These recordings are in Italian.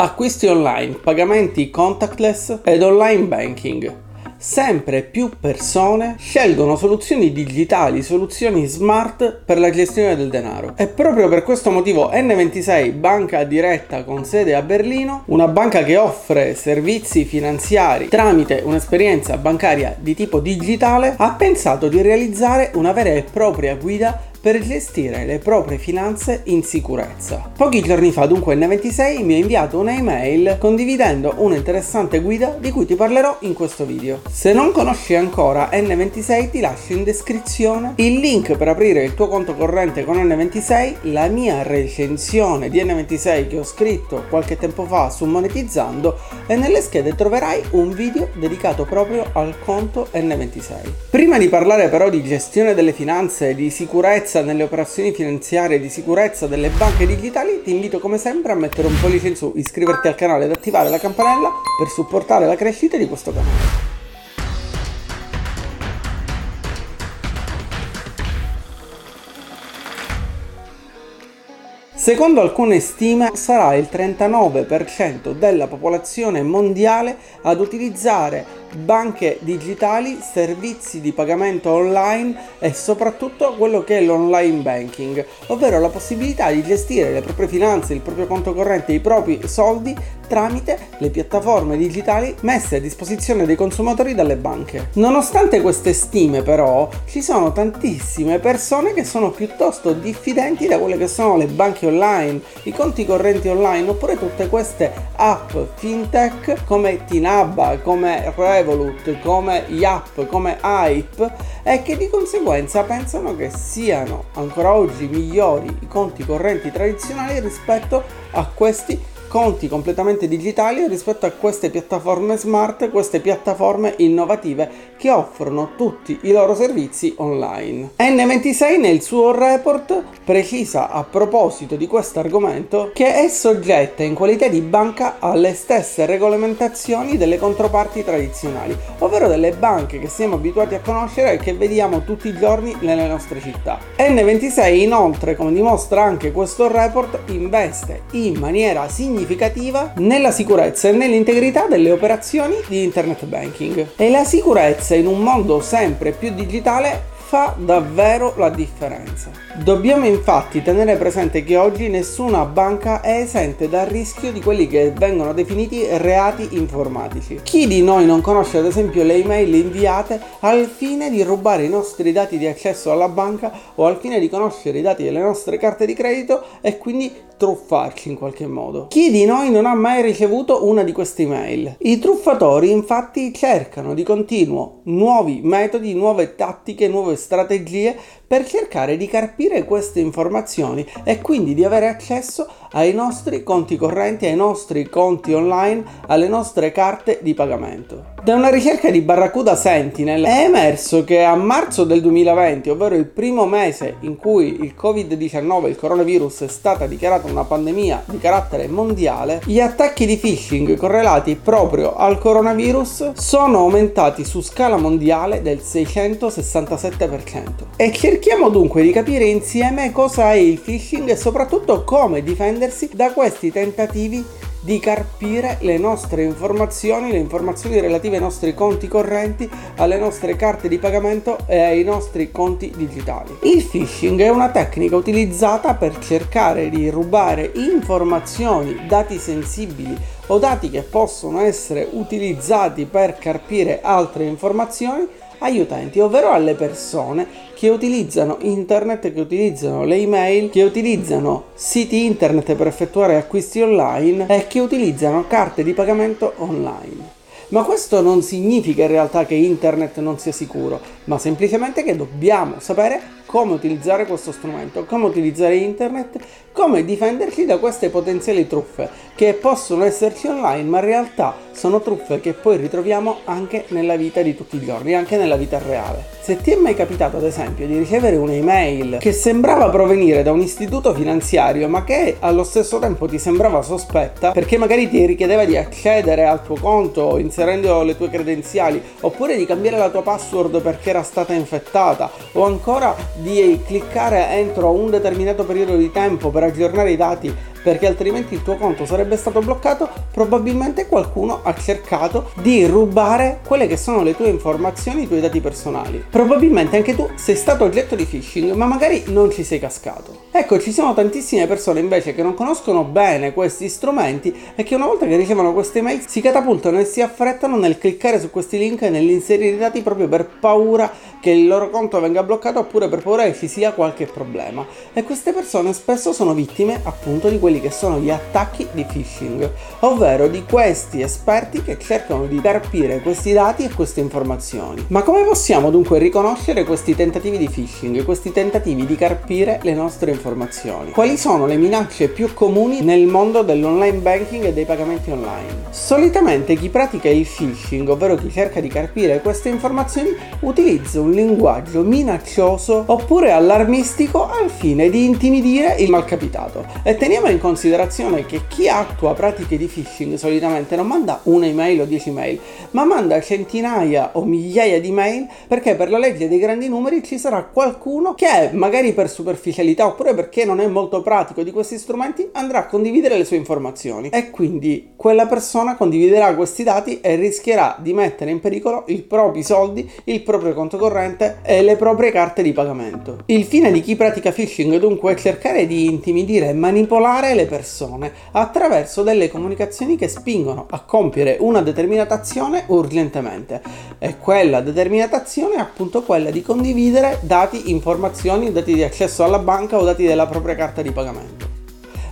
Acquisti online, pagamenti contactless ed online banking. Sempre più persone scelgono soluzioni digitali, soluzioni smart per la gestione del denaro. E proprio per questo motivo N26, banca diretta con sede a Berlino, una banca che offre servizi finanziari tramite un'esperienza bancaria di tipo digitale, ha pensato di realizzare una vera e propria guida per gestire le proprie finanze in sicurezza. Pochi giorni fa, dunque N26 mi ha inviato un'email condividendo un'interessante guida di cui ti parlerò in questo video. Se non conosci ancora N26 ti lascio in descrizione il link per aprire il tuo conto corrente con N26, la mia recensione di N26 che ho scritto qualche tempo fa su Monetizzando e nelle schede troverai un video dedicato proprio al conto N26. Prima di parlare però di gestione delle finanze, di sicurezza sicurezza nelle operazioni finanziarie di sicurezza delle banche digitali, ti invito come sempre a mettere un pollice in su, iscriverti al canale ed attivare la campanella per supportare la crescita di questo canale. Secondo alcune stime sarà il 39% della popolazione mondiale ad utilizzare banche digitali, servizi di pagamento online e soprattutto quello che è l'online banking, ovvero la possibilità di gestire le proprie finanze, il proprio conto corrente, i propri soldi tramite le piattaforme digitali messe a disposizione dei consumatori dalle banche. Nonostante queste stime però ci sono tantissime persone che sono piuttosto diffidenti da quelle che sono le banche online, i conti correnti online oppure tutte queste app fintech come Tinabba, come Revolut, come Yap, come Hype e che di conseguenza pensano che siano ancora oggi migliori i conti correnti tradizionali rispetto a questi conti completamente digitali rispetto a queste piattaforme smart, queste piattaforme innovative che offrono tutti i loro servizi online. N26 nel suo report precisa a proposito di questo argomento che è soggetta in qualità di banca alle stesse regolamentazioni delle controparti tradizionali, ovvero delle banche che siamo abituati a conoscere e che vediamo tutti i giorni nelle nostre città. N26 inoltre, come dimostra anche questo report, investe in maniera significativa significativa nella sicurezza e nell'integrità delle operazioni di internet banking. E la sicurezza in un mondo sempre più digitale fa davvero la differenza. Dobbiamo infatti tenere presente che oggi nessuna banca è esente dal rischio di quelli che vengono definiti reati informatici. Chi di noi non conosce ad esempio le email inviate al fine di rubare i nostri dati di accesso alla banca o al fine di conoscere i dati delle nostre carte di credito e quindi truffarci in qualche modo. Chi di noi non ha mai ricevuto una di queste email? I truffatori infatti cercano di continuo nuovi metodi, nuove tattiche, nuove strategie per cercare di carpire queste informazioni e quindi di avere accesso ai nostri conti correnti, ai nostri conti online, alle nostre carte di pagamento. Da una ricerca di Barracuda Sentinel è emerso che a marzo del 2020, ovvero il primo mese in cui il Covid-19, il coronavirus, è stata dichiarata una pandemia di carattere mondiale, gli attacchi di phishing correlati proprio al coronavirus sono aumentati su scala mondiale del 667%. E cerchiamo dunque di capire insieme cosa è il phishing e soprattutto come difendersi da questi tentativi di carpire le nostre informazioni, le informazioni relative ai nostri conti correnti, alle nostre carte di pagamento e ai nostri conti digitali. Il phishing è una tecnica utilizzata per cercare di rubare informazioni, dati sensibili o dati che possono essere utilizzati per carpire altre informazioni agli utenti, ovvero alle persone che utilizzano internet, che utilizzano le email, che utilizzano siti internet per effettuare acquisti online e che utilizzano carte di pagamento online. Ma questo non significa in realtà che internet non sia sicuro, ma semplicemente che dobbiamo sapere come utilizzare questo strumento, come utilizzare internet, come difenderci da queste potenziali truffe che possono esserci online, ma in realtà sono truffe che poi ritroviamo anche nella vita di tutti i giorni, anche nella vita reale. Se ti è mai capitato ad esempio di ricevere un'email che sembrava provenire da un istituto finanziario ma che allo stesso tempo ti sembrava sospetta perché magari ti richiedeva di accedere al tuo conto inserendo le tue credenziali oppure di cambiare la tua password perché era stata infettata o ancora di cliccare entro un determinato periodo di tempo per aggiornare i dati perché altrimenti il tuo conto sarebbe stato bloccato, probabilmente qualcuno ha cercato di rubare quelle che sono le tue informazioni, i tuoi dati personali. Probabilmente anche tu sei stato oggetto di phishing, ma magari non ci sei cascato. Ecco, ci sono tantissime persone invece che non conoscono bene questi strumenti e che una volta che ricevono queste mail si catapultano e si affrettano nel cliccare su questi link e nell'inserire i dati proprio per paura che il loro conto venga bloccato oppure per paura che ci sia qualche problema. E queste persone spesso sono vittime appunto di quelli che sono gli attacchi di phishing, ovvero di questi esperti che cercano di carpire questi dati e queste informazioni. Ma come possiamo dunque riconoscere questi tentativi di phishing, questi tentativi di carpire le nostre informazioni? Quali sono le minacce più comuni nel mondo dell'online banking e dei pagamenti online? Solitamente chi pratica il phishing, ovvero chi cerca di carpire queste informazioni, utilizza un linguaggio minaccioso oppure allarmistico al fine di intimidire il malcapitato. E teniamo in considerazione che chi attua pratiche di phishing solitamente non manda un'email o dieci mail, ma manda centinaia o migliaia di mail perché per la legge dei grandi numeri ci sarà qualcuno che magari per superficialità oppure perché non è molto pratico di questi strumenti andrà a condividere le sue informazioni e quindi quella persona condividerà questi dati e rischierà di mettere in pericolo i propri soldi, il proprio conto corrente e le proprie carte di pagamento. Il fine di chi pratica phishing dunque è cercare di intimidire e manipolare le persone attraverso delle comunicazioni che spingono a compiere una determinata azione urgentemente. E quella determinata azione è appunto quella di condividere dati, informazioni, dati di accesso alla banca o dati della propria carta di pagamento.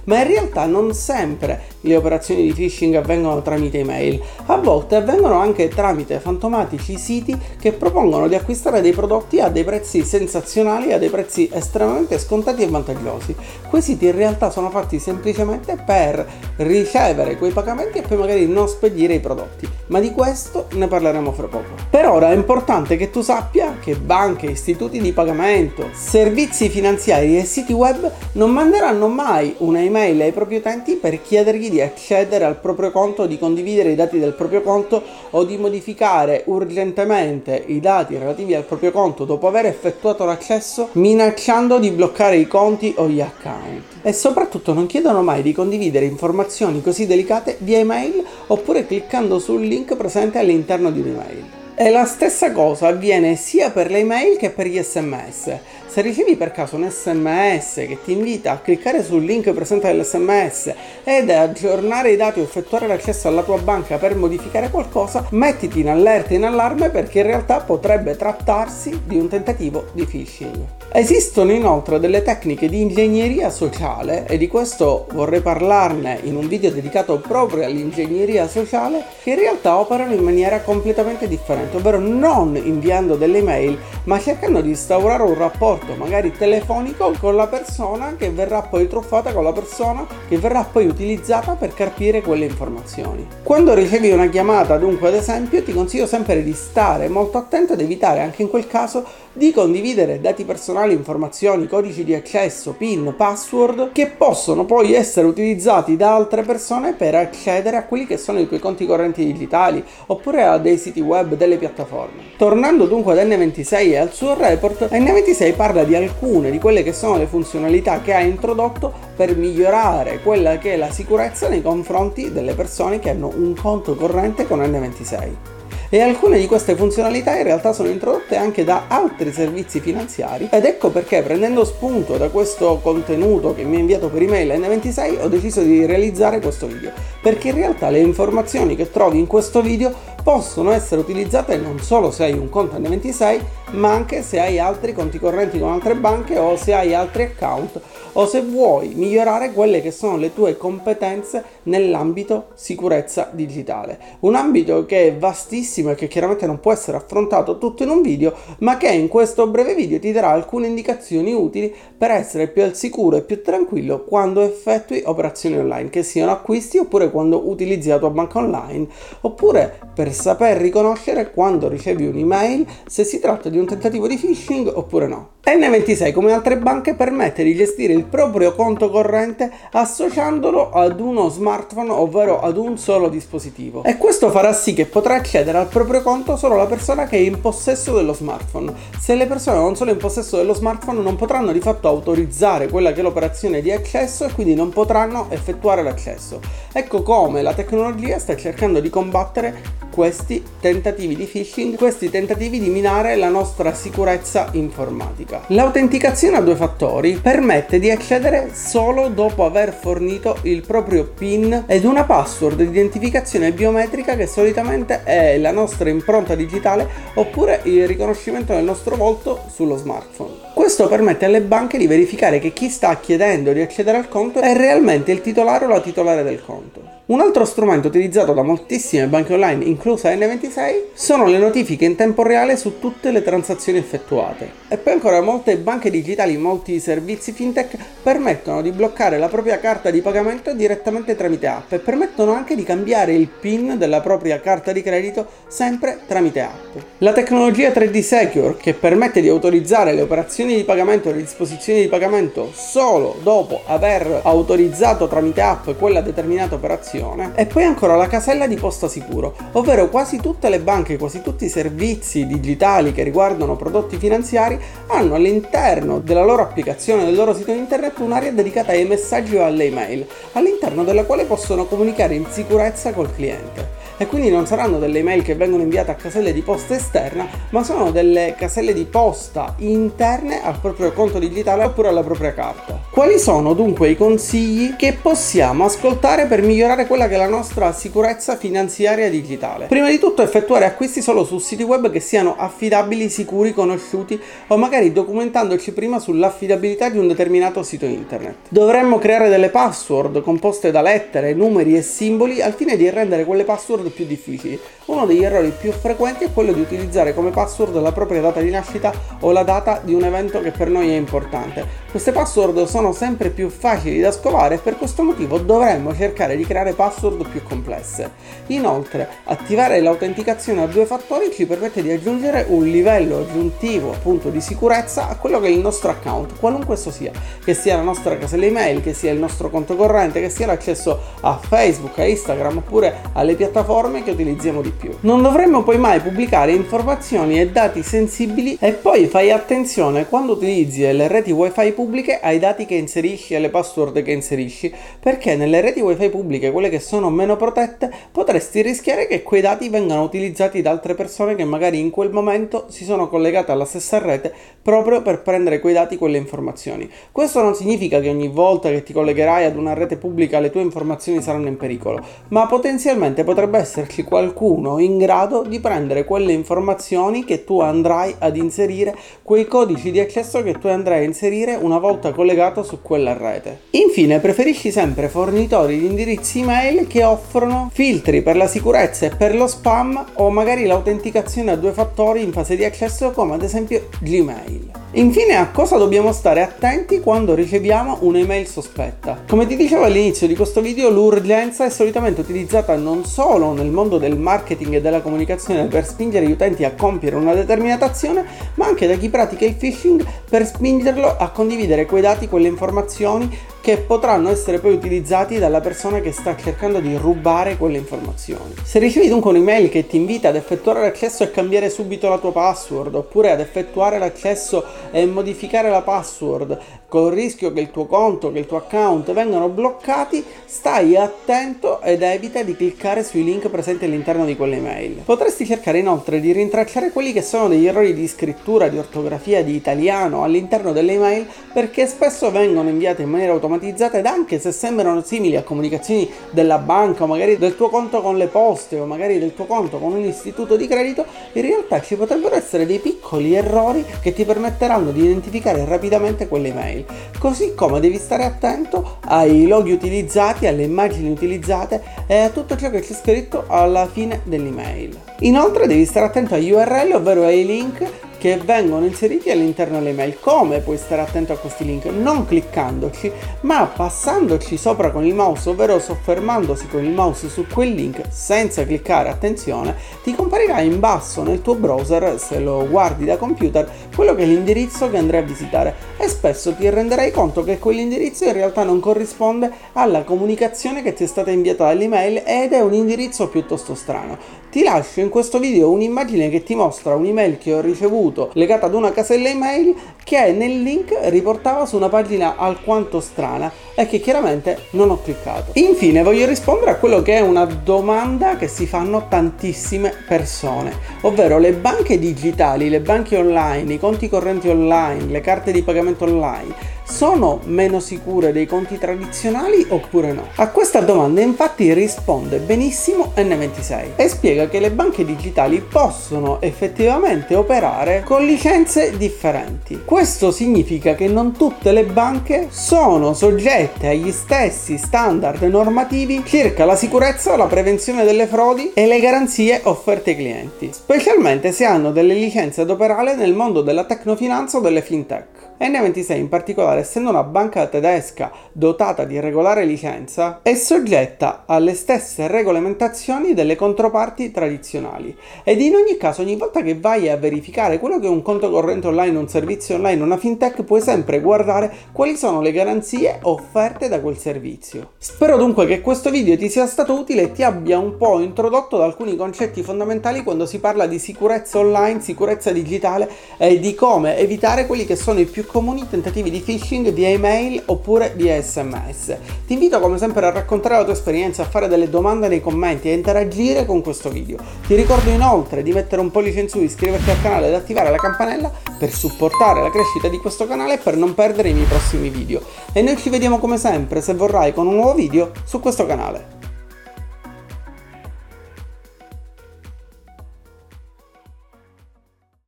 Ma in realtà non sempre le operazioni di phishing avvengono tramite email, a volte avvengono anche tramite fantomatici siti che propongono di acquistare dei prodotti a dei prezzi sensazionali, a dei prezzi estremamente scontati e vantaggiosi. Quei siti in realtà sono fatti semplicemente per ricevere quei pagamenti e poi magari non spedire i prodotti, ma di questo ne parleremo fra poco. Per ora è importante che tu sappia che banche, istituti di pagamento, servizi finanziari e siti web non manderanno mai una email email ai propri utenti per chiedergli di accedere al proprio conto, di condividere i dati del proprio conto o di modificare urgentemente i dati relativi al proprio conto dopo aver effettuato l'accesso minacciando di bloccare i conti o gli account. E soprattutto non chiedono mai di condividere informazioni così delicate via email oppure cliccando sul link presente all'interno di un'email. E la stessa cosa avviene sia per le email che per gli sms. Se ricevi per caso un sms che ti invita a cliccare sul link presente nell'sms ed aggiornare i dati o effettuare l'accesso alla tua banca per modificare qualcosa, mettiti in allerta e in allarme perché in realtà potrebbe trattarsi di un tentativo di phishing. Esistono inoltre delle tecniche di ingegneria sociale e di questo vorrei parlarne in un video dedicato proprio all'ingegneria sociale che in realtà operano in maniera completamente differente, ovvero non inviando delle mail ma cercando di instaurare un rapporto magari telefonico con la persona che verrà poi truffata, con la persona che verrà poi utilizzata per carpire quelle informazioni. Quando ricevi una chiamata dunque ad esempio ti consiglio sempre di stare molto attento ed evitare anche in quel caso di condividere dati personali, informazioni, codici di accesso, PIN, password che possono poi essere utilizzati da altre persone per accedere a quelli che sono i tuoi conti correnti digitali oppure a dei siti web, delle piattaforme. Tornando dunque ad N26 e al suo report, N26 parla di alcune di quelle che sono le funzionalità che ha introdotto per migliorare quella che è la sicurezza nei confronti delle persone che hanno un conto corrente con N26 e alcune di queste funzionalità in realtà sono introdotte anche da altri servizi finanziari ed ecco perché prendendo spunto da questo contenuto che mi ha inviato per email N26 ho deciso di realizzare questo video. Perché in realtà le informazioni che trovi in questo video possono essere utilizzate non solo se hai un conto N26 ma anche se hai altri conti correnti con altre banche o se hai altri account o se vuoi migliorare quelle che sono le tue competenze nell'ambito sicurezza digitale. Un ambito che è vastissimo e che chiaramente non può essere affrontato tutto in un video, ma che in questo breve video ti darà alcune indicazioni utili per essere più al sicuro e più tranquillo quando effettui operazioni online, che siano acquisti oppure quando utilizzi la tua banca online, oppure per saper riconoscere quando ricevi un'email se si tratta di un tentativo di phishing oppure no. N26 come altre banche permette di gestire il proprio conto corrente associandolo ad uno smartphone ovvero ad un solo dispositivo e questo farà sì che potrà accedere al proprio conto solo la persona che è in possesso dello smartphone. Se le persone non sono in possesso dello smartphone non potranno di fatto autorizzare quella che è l'operazione di accesso e quindi non potranno effettuare l'accesso. Ecco come la tecnologia sta cercando di combattere questi tentativi di phishing, questi tentativi di minare la nostra sicurezza informatica. L'autenticazione a due fattori permette di accedere solo dopo aver fornito il proprio PIN ed una password di identificazione biometrica che solitamente è la nostra impronta digitale oppure il riconoscimento del nostro volto sullo smartphone. Questo permette alle banche di verificare che chi sta chiedendo di accedere al conto è realmente il titolare o la titolare del conto. Un altro strumento utilizzato da moltissime banche online, inclusa N26, sono le notifiche in tempo reale su tutte le transazioni effettuate. E poi ancora molte banche digitali, molti servizi fintech permettono di bloccare la propria carta di pagamento direttamente tramite app e permettono anche di cambiare il PIN della propria carta di credito sempre tramite app. La tecnologia 3D Secure, che permette di autorizzare le operazioni di pagamento e le disposizioni di pagamento solo dopo aver autorizzato tramite app quella determinata operazione, informazione. E poi ancora la casella di posta sicuro, ovvero quasi tutte le banche, quasi tutti i servizi digitali che riguardano prodotti finanziari hanno all'interno della loro applicazione, del loro sito internet, un'area dedicata ai messaggi o alle email, all'interno della quale possono comunicare in sicurezza col cliente e quindi non saranno delle email che vengono inviate a caselle di posta esterna, ma sono delle caselle di posta interne al proprio conto digitale oppure alla propria carta. Quali sono dunque i consigli che possiamo ascoltare per migliorare quella che è la nostra sicurezza finanziaria digitale? Prima di tutto effettuare acquisti solo su siti web che siano affidabili, sicuri, conosciuti o magari documentandoci prima sull'affidabilità di un determinato sito internet. Dovremmo creare delle password composte da lettere, numeri e simboli al fine di rendere quelle password più difficili. Uno degli errori più frequenti è quello di utilizzare come password la propria data di nascita o la data di un evento che per noi è importante. Queste password sono sempre più facili da scovare e per questo motivo dovremmo cercare di creare password più complesse. Inoltre, attivare l'autenticazione a due fattori ci permette di aggiungere un livello aggiuntivo appunto di sicurezza a quello che è il nostro account, qualunque esso sia, che sia la nostra casella email, che sia il nostro conto corrente, che sia l'accesso a Facebook, a Instagram oppure alle piattaforme che utilizziamo di più. Non dovremmo poi mai pubblicare informazioni e dati sensibili e poi fai attenzione quando utilizzi le reti wifi pubbliche ai dati che inserisci e alle password che inserisci perché nelle reti wifi pubbliche, quelle che sono meno protette, potresti rischiare che quei dati vengano utilizzati da altre persone che magari in quel momento si sono collegate alla stessa rete proprio per prendere quei dati, quelle informazioni. Questo non significa che ogni volta che ti collegherai ad una rete pubblica le tue informazioni saranno in pericolo, ma potenzialmente potrebbe esserci qualcuno in grado di prendere quelle informazioni che tu andrai ad inserire, quei codici di accesso che tu andrai a inserire una volta collegato su quella rete. Infine, preferisci sempre fornitori di indirizzi email che offrono filtri per la sicurezza e per lo spam o magari l'autenticazione a due fattori in fase di accesso come ad esempio Gmail. Infine, a cosa dobbiamo stare attenti quando riceviamo un'email sospetta? Come ti dicevo all'inizio di questo video, l'urgenza è solitamente utilizzata non solo nel mondo del marketing e della comunicazione per spingere gli utenti a compiere una determinata azione, ma anche da chi pratica il phishing per spingerlo a condividere quei dati, quelle informazioni che potranno essere poi utilizzati dalla persona che sta cercando di rubare quelle informazioni. Se ricevi dunque un'email che ti invita ad effettuare l'accesso e cambiare subito la tua password, oppure ad effettuare l'accesso e modificare la password con il rischio che il tuo conto, che il tuo account vengano bloccati, stai attento ed evita di cliccare sui link presenti all'interno di quelle email. Potresti cercare inoltre di rintracciare quelli che sono degli errori di scrittura, di ortografia, di italiano all'interno delle email perché spesso vengono inviate in maniera automatizzata ed anche se sembrano simili a comunicazioni della banca o magari del tuo conto con le poste o magari del tuo conto con un istituto di credito, in realtà ci potrebbero essere dei piccoli errori che ti permetteranno di identificare rapidamente quelle email così come devi stare attento ai loghi utilizzati, alle immagini utilizzate e a tutto ciò che c'è scritto alla fine dell'email. Inoltre devi stare attento agli URL, ovvero ai link che vengono inseriti all'interno dell'email. Come puoi stare attento a questi link? Non cliccandoci, ma passandoci sopra con il mouse, ovvero soffermandosi con il mouse su quel link senza cliccare attenzione, ti comparirà in basso nel tuo browser, se lo guardi da computer, quello che è l'indirizzo che andrai a visitare e spesso ti renderai conto che quell'indirizzo in realtà non corrisponde alla comunicazione che ti è stata inviata dall'email ed è un indirizzo piuttosto strano. Ti lascio in questo video un'immagine che ti mostra un'email che ho ricevuto legata ad una casella email che nel link riportava su una pagina alquanto strana e che chiaramente non ho cliccato. Infine voglio rispondere a quello che è una domanda che si fanno tantissime persone, ovvero le banche digitali, le banche online, i conti correnti online, le carte di pagamento online sono meno sicure dei conti tradizionali oppure no? A questa domanda infatti risponde benissimo N26 e spiega che le banche digitali possono effettivamente operare con licenze differenti. Questo significa che non tutte le banche sono soggette agli stessi standard normativi circa la sicurezza, la prevenzione delle frodi e le garanzie offerte ai clienti, specialmente se hanno delle licenze ad operare nel mondo della tecnofinanza o delle fintech. N26 in particolare, essendo una banca tedesca dotata di regolare licenza, è soggetta alle stesse regolamentazioni delle controparti tradizionali ed in ogni caso ogni volta che vai a verificare quello che è un conto corrente online, un servizio online, una fintech, puoi sempre guardare quali sono le garanzie offerte da quel servizio. Spero dunque che questo video ti sia stato utile e ti abbia un po' introdotto ad alcuni concetti fondamentali quando si parla di sicurezza online, sicurezza digitale e di come evitare quelli che sono i più comuni tentativi di phishing via email oppure via sms. Ti invito come sempre a raccontare la tua esperienza, a fare delle domande nei commenti e a interagire con questo video. Ti ricordo inoltre di mettere un pollice in su, iscriverti al canale ed attivare la campanella per supportare la crescita di questo canale e per non perdere i miei prossimi video. E noi ci vediamo come sempre, se vorrai, con un nuovo video su questo canale.